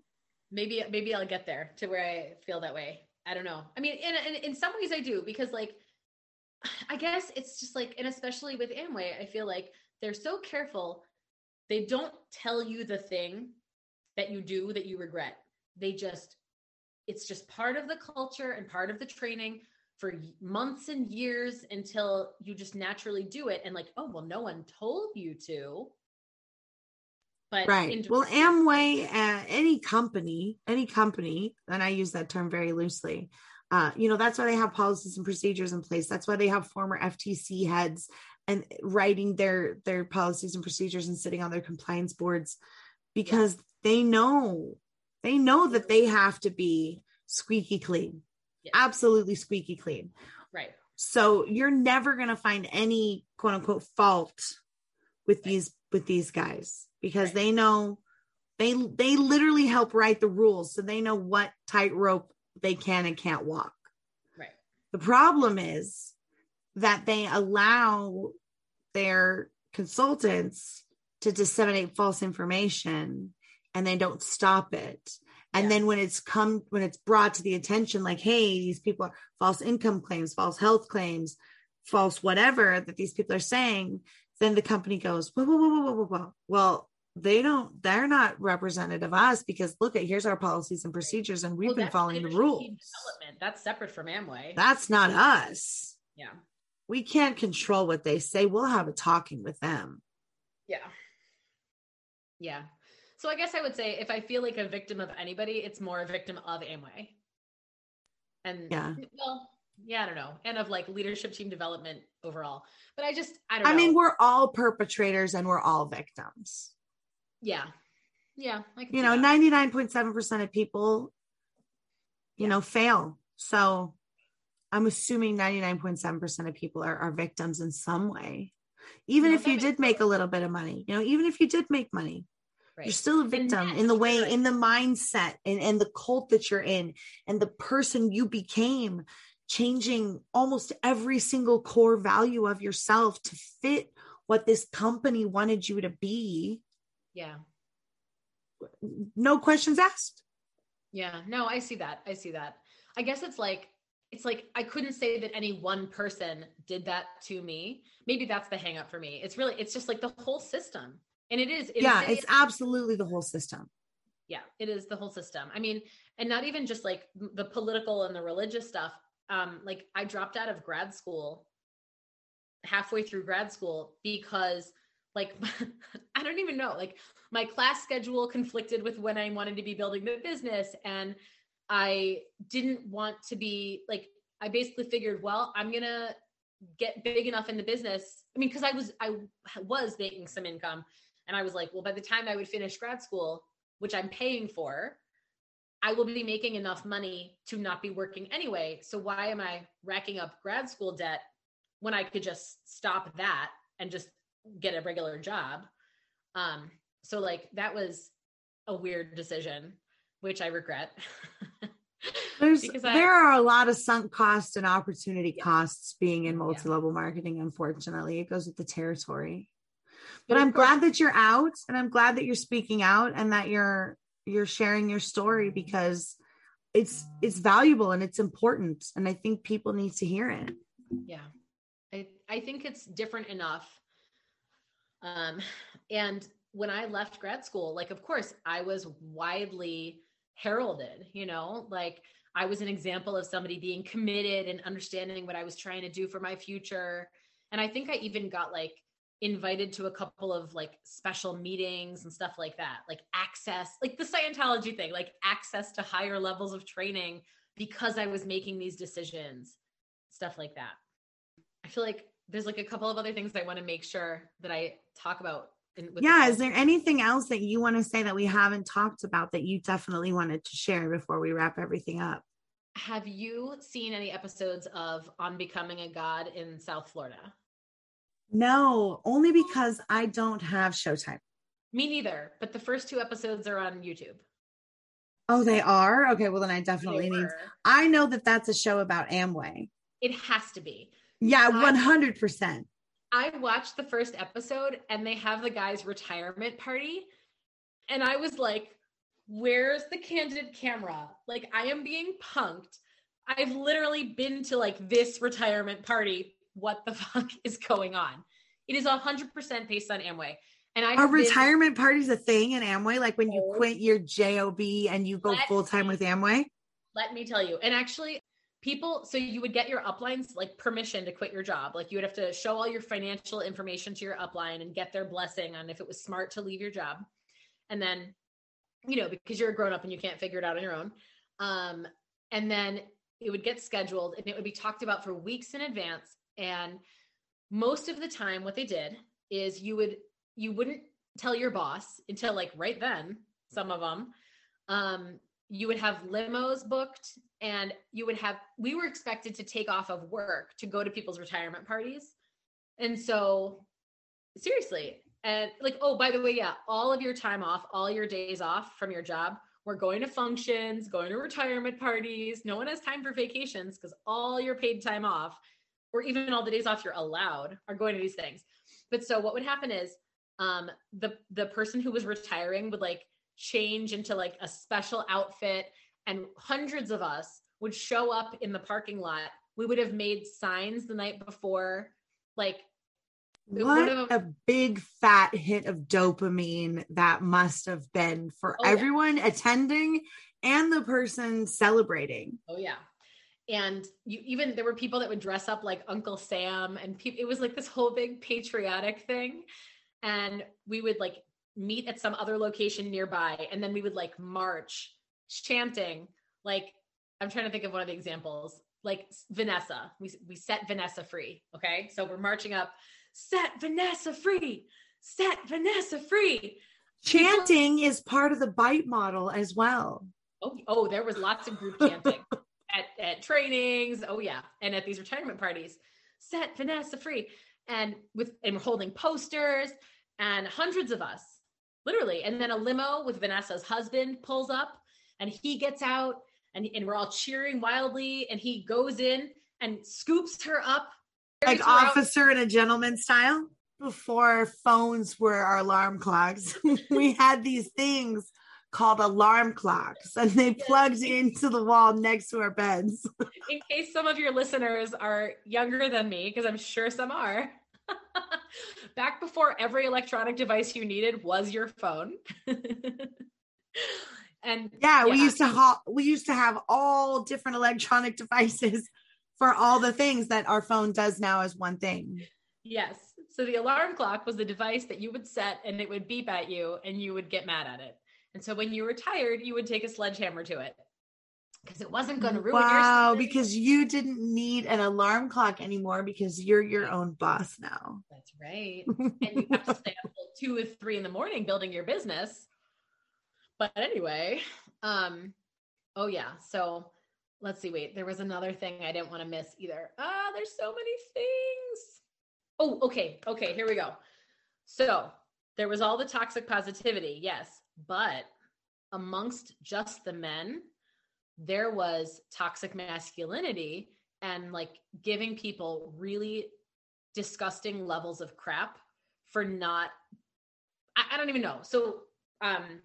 Maybe maybe I'll get there to where I feel that way. I don't know. I mean, in in, in some ways I do because like I guess it's just like, and especially with Amway, I feel like they're so careful. They don't tell you the thing that you do that you regret. They just, it's just part of the culture and part of the training for months and years until you just naturally do it. And like, oh, well, no one told you to. But right. well, Amway, uh, any company, any company, and I use that term very loosely, uh, you know, that's why they have policies and procedures in place. That's why they have former FTC heads and writing their their policies and procedures and sitting on their compliance boards because yeah. they know they know that they have to be squeaky clean. Yeah. Absolutely squeaky clean. Right. So you're never going to find any quote unquote fault with these with these guys because they know they they literally help write the rules so they know what tightrope they can and can't walk. Right. The problem is that they allow their consultants to disseminate false information and they don't stop it. And yeah. then when it's come when it's brought to the attention like hey these people are false income claims, false health claims, false whatever that these people are saying, then the company goes whoa whoa whoa whoa whoa whoa. Well, they don't they're not representative of us because look at here's our policies and procedures and we've well, been following the rules. Development. That's separate from amway. That's not us. Yeah. We can't control what they say. We'll have a talking with them. Yeah. Yeah. So i guess i would say if i feel like a victim of anybody it's more a victim of amway. And yeah. well yeah i don't know and of like leadership team development overall but i just i don't know. i know. mean we're all perpetrators and we're all victims yeah yeah Like you know 99.7% of people you yeah. know fail so i'm assuming 99.7% of people are, are victims in some way even if you did make a little bit of money you know even if you did make money Right. You're still a victim in the way, in the mindset and, and the cult that you're in and the person you became, changing almost every single core value of yourself to fit what this company wanted you to be. Yeah. No questions asked. Yeah. No, I see that. I see that. I guess it's like, it's like I couldn't say that any one person did that to me. Maybe that's the hangup for me. It's really, it's just like the whole system and it is yeah it's absolutely the whole system yeah it is the whole system i mean and not even just like the political and the religious stuff um like i dropped out of grad school halfway through grad school because like i don't even know like my class schedule conflicted with when i wanted to be building the business and i didn't want to be like i basically figured well i'm gonna get big enough in the business i mean because i was i was making some income and I was like, well, by the time I would finish grad school, which I'm paying for, I will be making enough money to not be working anyway. So why am I racking up grad school debt when I could just stop that and just get a regular job? Um, so like that was a weird decision, which I regret. There's I, there are a lot of sunk costs and opportunity yeah. costs being in multi-level yeah. marketing. Unfortunately, it goes with the territory but i'm glad that you're out and i'm glad that you're speaking out and that you're you're sharing your story because it's it's valuable and it's important and i think people need to hear it. Yeah. I i think it's different enough. Um and when i left grad school like of course i was widely heralded you know like i was an example of somebody being committed and understanding what i was trying to do for my future. And i think i even got like invited to a couple of like special meetings and stuff like that, like access, like the Scientology thing, like access to higher levels of training because I was making these decisions, stuff like that. I feel like there's like a couple of other things I want to make sure that I talk about. In, yeah. The is there anything else that you want to say that we haven't talked about that you definitely wanted to share before we wrap everything up? Have you seen any episodes of On Becoming a God in South Florida? No, only because I don't have Showtime. Me neither. But the first two episodes are on YouTube. Oh, they are? Okay, well then I definitely need I know that that's a show about Amway. It has to be. Yeah, 100%. I watched the first episode and they have the guy's retirement party and I was like, "Where's the candid camera? Like I am being punked. I've literally been to like this retirement party what the fuck is going on. It is a hundred percent based on Amway. And I are retirement been, parties a thing in Amway? Like when you quit your job and you go full time with Amway? Let me tell you. And actually, people, so you would get your uplines like permission to quit your job. Like you would have to show all your financial information to your upline and get their blessing on if it was smart to leave your job. And then, you know, because you're a grown up and you can't figure it out on your own. Um, and then it would get scheduled and it would be talked about for weeks in advance and most of the time what they did is you would you wouldn't tell your boss until like right then some of them um you would have limos booked and you would have we were expected to take off of work to go to people's retirement parties. And so seriously and like oh by the way yeah all of your time off all your days off from your job we're going to functions going to retirement parties. No one has time for vacations because all your paid time off or even all the days off you're allowed are going to these things. But so what would happen is um the the person who was retiring would like change into like a special outfit and hundreds of us would show up in the parking lot. We would have made signs the night before like what a, a big fat hit of dopamine that must have been for oh, everyone yeah. attending and the person celebrating. Oh yeah. And you even there were people that would dress up like Uncle Sam and pe- it was like this whole big patriotic thing. And we would like meet at some other location nearby and then we would like march chanting like I'm trying to think of one of the examples like Vanessa. We we set Vanessa free, okay? So we're marching up set Vanessa free, set Vanessa free. Chanting is part of the bite model as well. Oh, oh, there was lots of group chanting at, at trainings. Oh yeah. And at these retirement parties, set Vanessa free. And with and we're holding posters and hundreds of us, literally. And then a limo with Vanessa's husband pulls up and he gets out and, and we're all cheering wildly. And he goes in and scoops her up like officer and a gentleman style before phones were our alarm clocks we had these things called alarm clocks and they plugged into the wall next to our beds in case some of your listeners are younger than me because i'm sure some are back before every electronic device you needed was your phone and yeah, yeah, we used to ha- we used to have all different electronic devices for all the things that our phone does now as one thing. Yes. So the alarm clock was the device that you would set and it would beep at you and you would get mad at it. And so when you were tired, you would take a sledgehammer to it because it wasn't going to ruin wow, because you didn't need an alarm clock anymore because you're your own boss now. That's right. and you have to stay up till two or three in the morning building your business. But anyway, um, oh yeah. So let's see, wait, there was another thing I didn't want to miss either. Ah, there's so many things. Oh, okay. Okay, here we go. So there was all the toxic positivity, yes, but amongst just the men, there was toxic masculinity and like giving people really disgusting levels of crap for not I, I don't even know. So um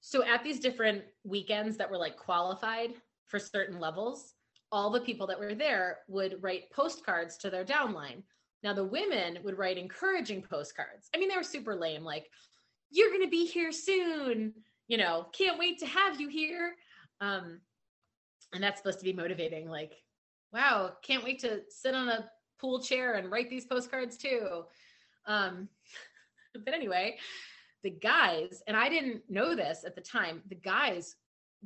so at these different weekends that were like qualified for certain levels, all the people that were there would write postcards to their downline. Now, the women would write encouraging postcards. I mean, they were super lame, like, you're going to be here soon. You know, can't wait to have you here. Um, and that's supposed to be motivating, like, wow, can't wait to sit on a pool chair and write these postcards too. Um, but anyway, the guys, and I didn't know this at the time, the guys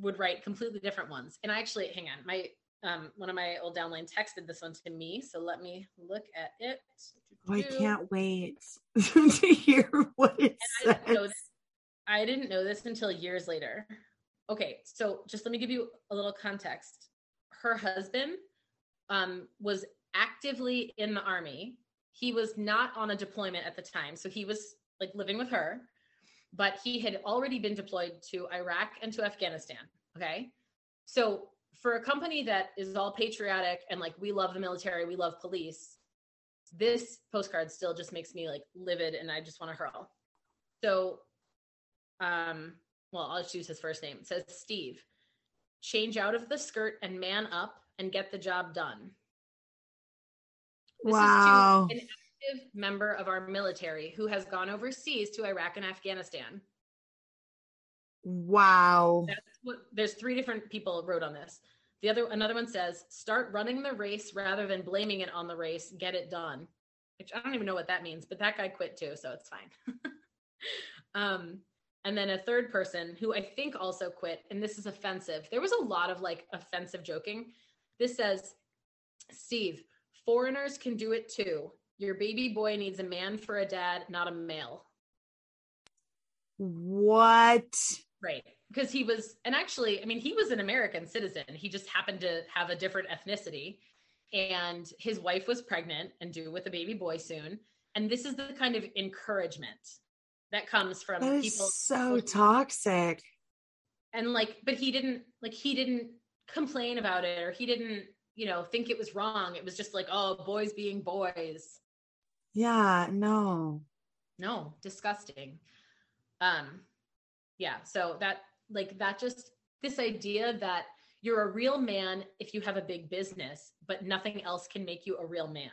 would write completely different ones. And I actually, hang on, my um, one of my old downline texted this one to me. So let me look at it. Oh, I can't wait to hear what it and says. I didn't, I didn't know this until years later. Okay, so just let me give you a little context. Her husband um, was actively in the army. He was not on a deployment at the time, so he was like living with her but he had already been deployed to Iraq and to Afghanistan. Okay. So for a company that is all patriotic and like we love the military, we love police, this postcard still just makes me like livid and I just want to hurl. So um well, I'll just use his first name. It says Steve. Change out of the skirt and man up and get the job done. This wow. an active member of our military who has gone overseas to Iraq and Afghanistan. Wow. What, there's three different people wrote on this. The other another one says, start running the race rather than blaming it on the race. Get it done. Which I don't even know what that means, but that guy quit too, so it's fine. um, and then a third person who I think also quit, and this is offensive. There was a lot of like offensive joking. This says, Steve, foreigners can do it too. Your baby boy needs a man for a dad, not a male. What? Right. Because he was, and actually, I mean, he was an American citizen. He just happened to have a different ethnicity. And his wife was pregnant and due with a baby boy soon. And this is the kind of encouragement that comes from that people. So toxic. And like, but he didn't, like, he didn't complain about it or he didn't, you know, think it was wrong. It was just like, oh, boys being boys. Yeah, no. No, disgusting. Um yeah, so that like that just this idea that you're a real man if you have a big business, but nothing else can make you a real man.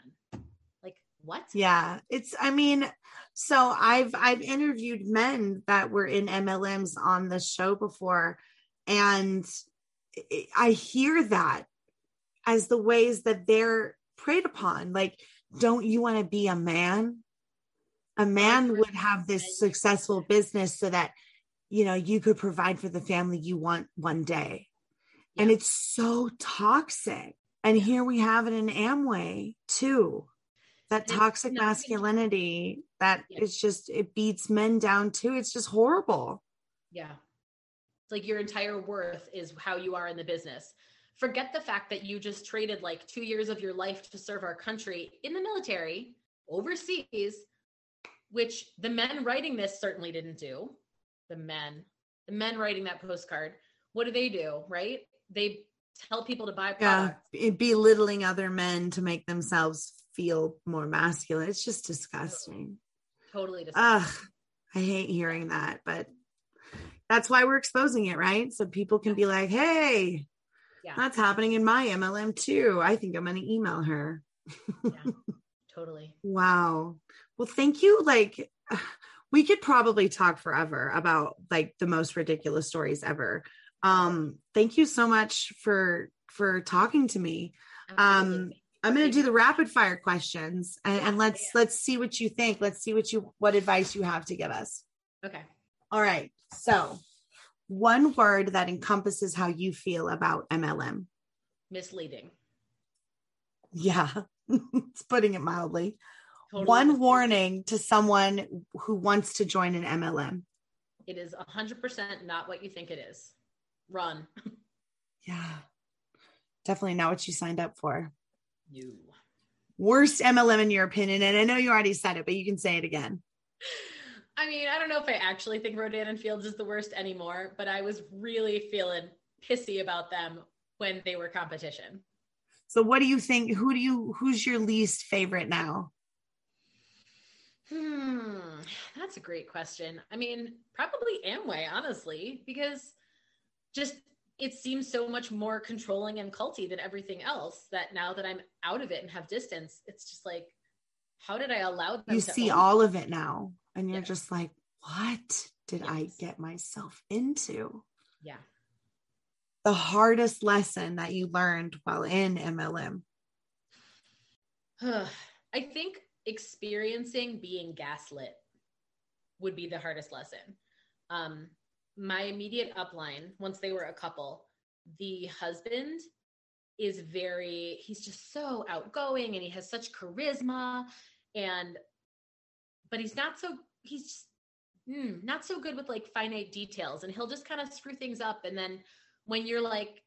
Like what? Yeah. It's, I mean, so I've, I've interviewed men that were in MLMs on the show before, and I hear that as the ways that they're preyed upon. Like, don't you want to be a man? A man would have this successful business so that, you know, you could provide for the family you want one day. Yeah. And it's so toxic. And here we have it in Amway too. That toxic masculinity that yeah. is just, it beats men down too. It's just horrible. Yeah. It's like your entire worth is how you are in the business. Forget the fact that you just traded like two years of your life to serve our country in the military overseas which the men writing this certainly didn't do. The men, the men writing that postcard, what do they do? Right? They tell people to buy products. Yeah, belittling other men to make themselves feel more masculine. It's just disgusting. Totally, totally disgusting. Ugh, I hate hearing that, but that's why we're exposing it, right? So people can be like, hey, yeah. that's happening in my MLM too. I think I'm going to email her. yeah, totally. Wow. Well, thank you. Like, we could probably talk forever about like the most ridiculous stories ever. Um, thank you so much for for talking to me. Um, I'm going to do the rapid fire questions and, and let's let's see what you think. Let's see what you what advice you have to give us. Okay. All right. So, one word that encompasses how you feel about MLM. Misleading. Yeah. it's putting it mildly. Totally One warning to someone who wants to join an MLM. It is 100% not what you think it is. Run. yeah. Definitely not what you signed up for. You. Worst MLM in your opinion. And I know you already said it, but you can say it again. I mean, I don't know if I actually think Rodan and Fields is the worst anymore, but I was really feeling pissy about them when they were competition. So what do you think? Who do you who's your least favorite now? Hmm, that's a great question. I mean, probably Amway, honestly, because just it seems so much more controlling and culty than everything else that now that I'm out of it and have distance, it's just like, how did I allow them you see all of it now and you're just like, what did yes. I get myself into? Yeah. The hardest lesson that you learned while in MLM. I think experiencing being gaslit would be the hardest lesson. Um, my immediate upline, once they were a couple, the husband is very, he's just so outgoing and he has such charisma. And, but he's not so, he's just, mm, not so good with like finite details. And he'll just kind of screw things up. And then when you're like,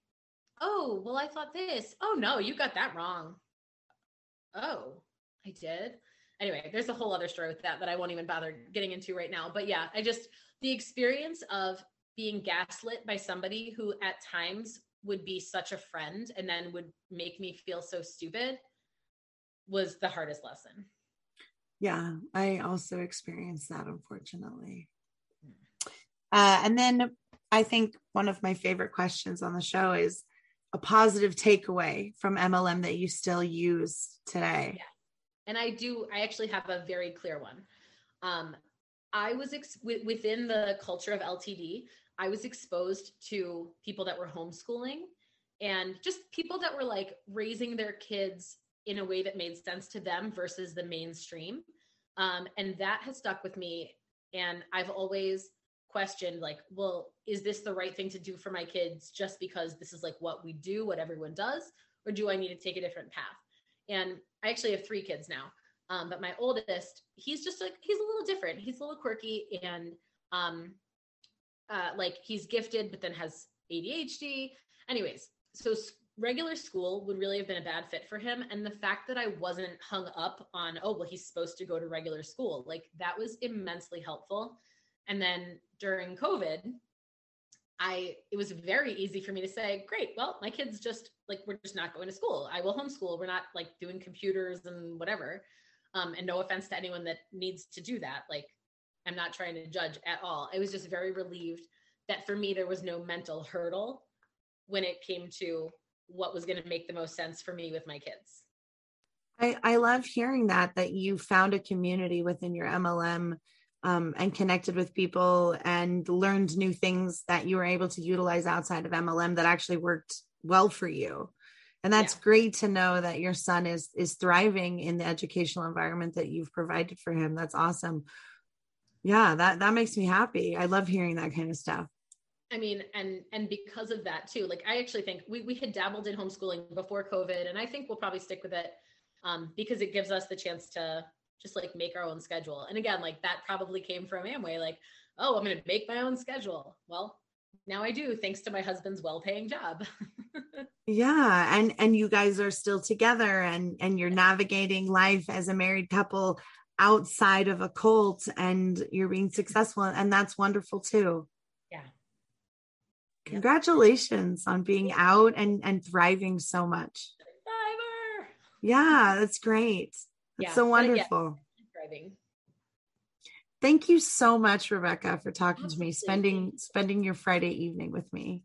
oh, well, I thought this. Oh, no, you got that wrong. Oh, I did. Anyway, there's a whole other story with that that I won't even bother getting into right now. But yeah, I just, the experience of being gaslit by somebody who at times would be such a friend and then would make me feel so stupid was the hardest lesson. Yeah, I also experienced that, unfortunately. Uh, and then I think one of my favorite questions on the show is a positive takeaway from MLM that you still use today. Yeah and I do, I actually have a very clear one. Um, I was ex- w- within the culture of LTD, I was exposed to people that were homeschooling and just people that were like raising their kids in a way that made sense to them versus the mainstream. Um, and that has stuck with me. And I've always questioned, like, well, is this the right thing to do for my kids just because this is like what we do, what everyone does? Or do I need to take a different path? And I actually have three kids now. Um, but my oldest, he's just like he's a little different. He's a little quirky and um uh like he's gifted but then has ADHD. Anyways, so regular school would really have been a bad fit for him and the fact that I wasn't hung up on oh well he's supposed to go to regular school, like that was immensely helpful. And then during COVID, I it was very easy for me to say, great, well, my kids just like we're just not going to school. I will homeschool. We're not like doing computers and whatever. Um, and no offense to anyone that needs to do that. Like I'm not trying to judge at all. I was just very relieved that for me there was no mental hurdle when it came to what was going to make the most sense for me with my kids. I I, love hearing that that you found a community within your MLM um, and connected with people and learned new things that you were able to utilize outside of MLM that actually worked well for you. And that's yeah. great to know that your son is is thriving in the educational environment that you've provided for him. That's awesome. Yeah, that that makes me happy. I love hearing that kind of stuff. I mean, and and because of that too, like I actually think we we had dabbled in homeschooling before COVID, and I think we'll probably stick with it um, because it gives us the chance to just like make our own schedule. And again, like that probably came from Amway, like, oh, I'm going to make my own schedule. Well, now I do, thanks to my husband's well-paying job. yeah, and and you guys are still together, and and you're navigating life as a married couple outside of a cult, and you're being successful, and that's wonderful too. Yeah. Congratulations on being out and and thriving so much. Yeah, that's great. That's yeah, so wonderful. Driving. Thank you so much, Rebecca, for talking to me, spending spending your Friday evening with me.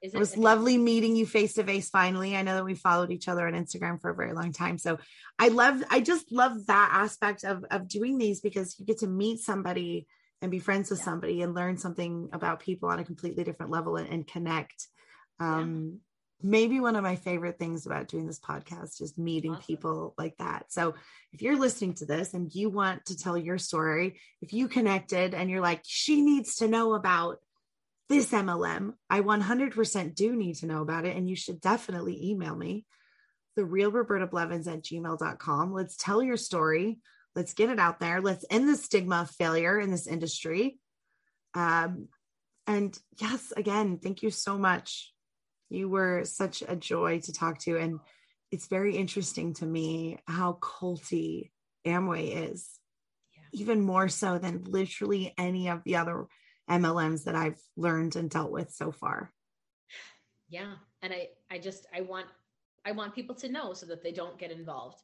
It, it was lovely meeting you face to face finally. I know that we followed each other on Instagram for a very long time. So I love, I just love that aspect of of doing these because you get to meet somebody and be friends with yeah. somebody and learn something about people on a completely different level and, and connect. Um, maybe one of my favorite things about doing this podcast is meeting awesome. people like that. So if you're listening to this and you want to tell your story, if you connected and you're like, she needs to know about this MLM, I 100% do need to know about it. And you should definitely email me, the real Roberta Blevins at gmail.com. Let's tell your story. Let's get it out there. Let's end the stigma of failure in this industry. Um, and yes, again, thank you so much you were such a joy to talk to. And it's very interesting to me how culty Amway is, yeah. even more so than literally any of the other MLMs that I've learned and dealt with so far. Yeah. And I, I just, I want, I want people to know so that they don't get involved.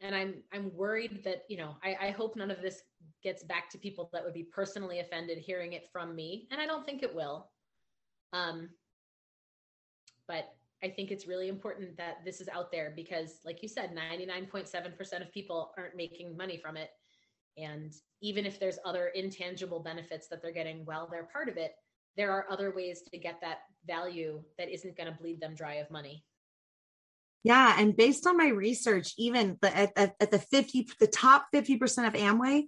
And I'm, I'm worried that, you know, I, I hope none of this gets back to people that would be personally offended hearing it from me. And I don't think it will. Um, but I think it's really important that this is out there because, like you said, 99.7% of people aren't making money from it. And even if there's other intangible benefits that they're getting while they're part of it, there are other ways to get that value that isn't going to bleed them dry of money. Yeah, and based on my research, even the, at, at, at the fifty, the top fifty percent of Amway,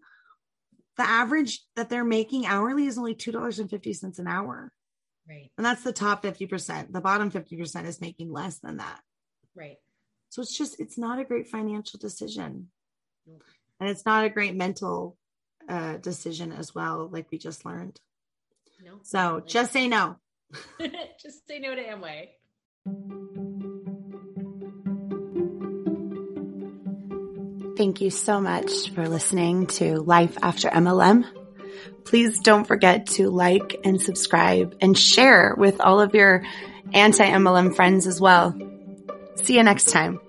the average that they're making hourly is only two dollars and fifty cents an hour. Right. And that's the top 50%. The bottom 50% is making less than that. Right. So it's just, it's not a great financial decision. Nope. And it's not a great mental uh, decision as well, like we just learned. No. So just say no. just say no to Amway. Thank you so much for listening to Life After MLM. Please don't forget to like and subscribe and share with all of your anti MLM friends as well. See you next time.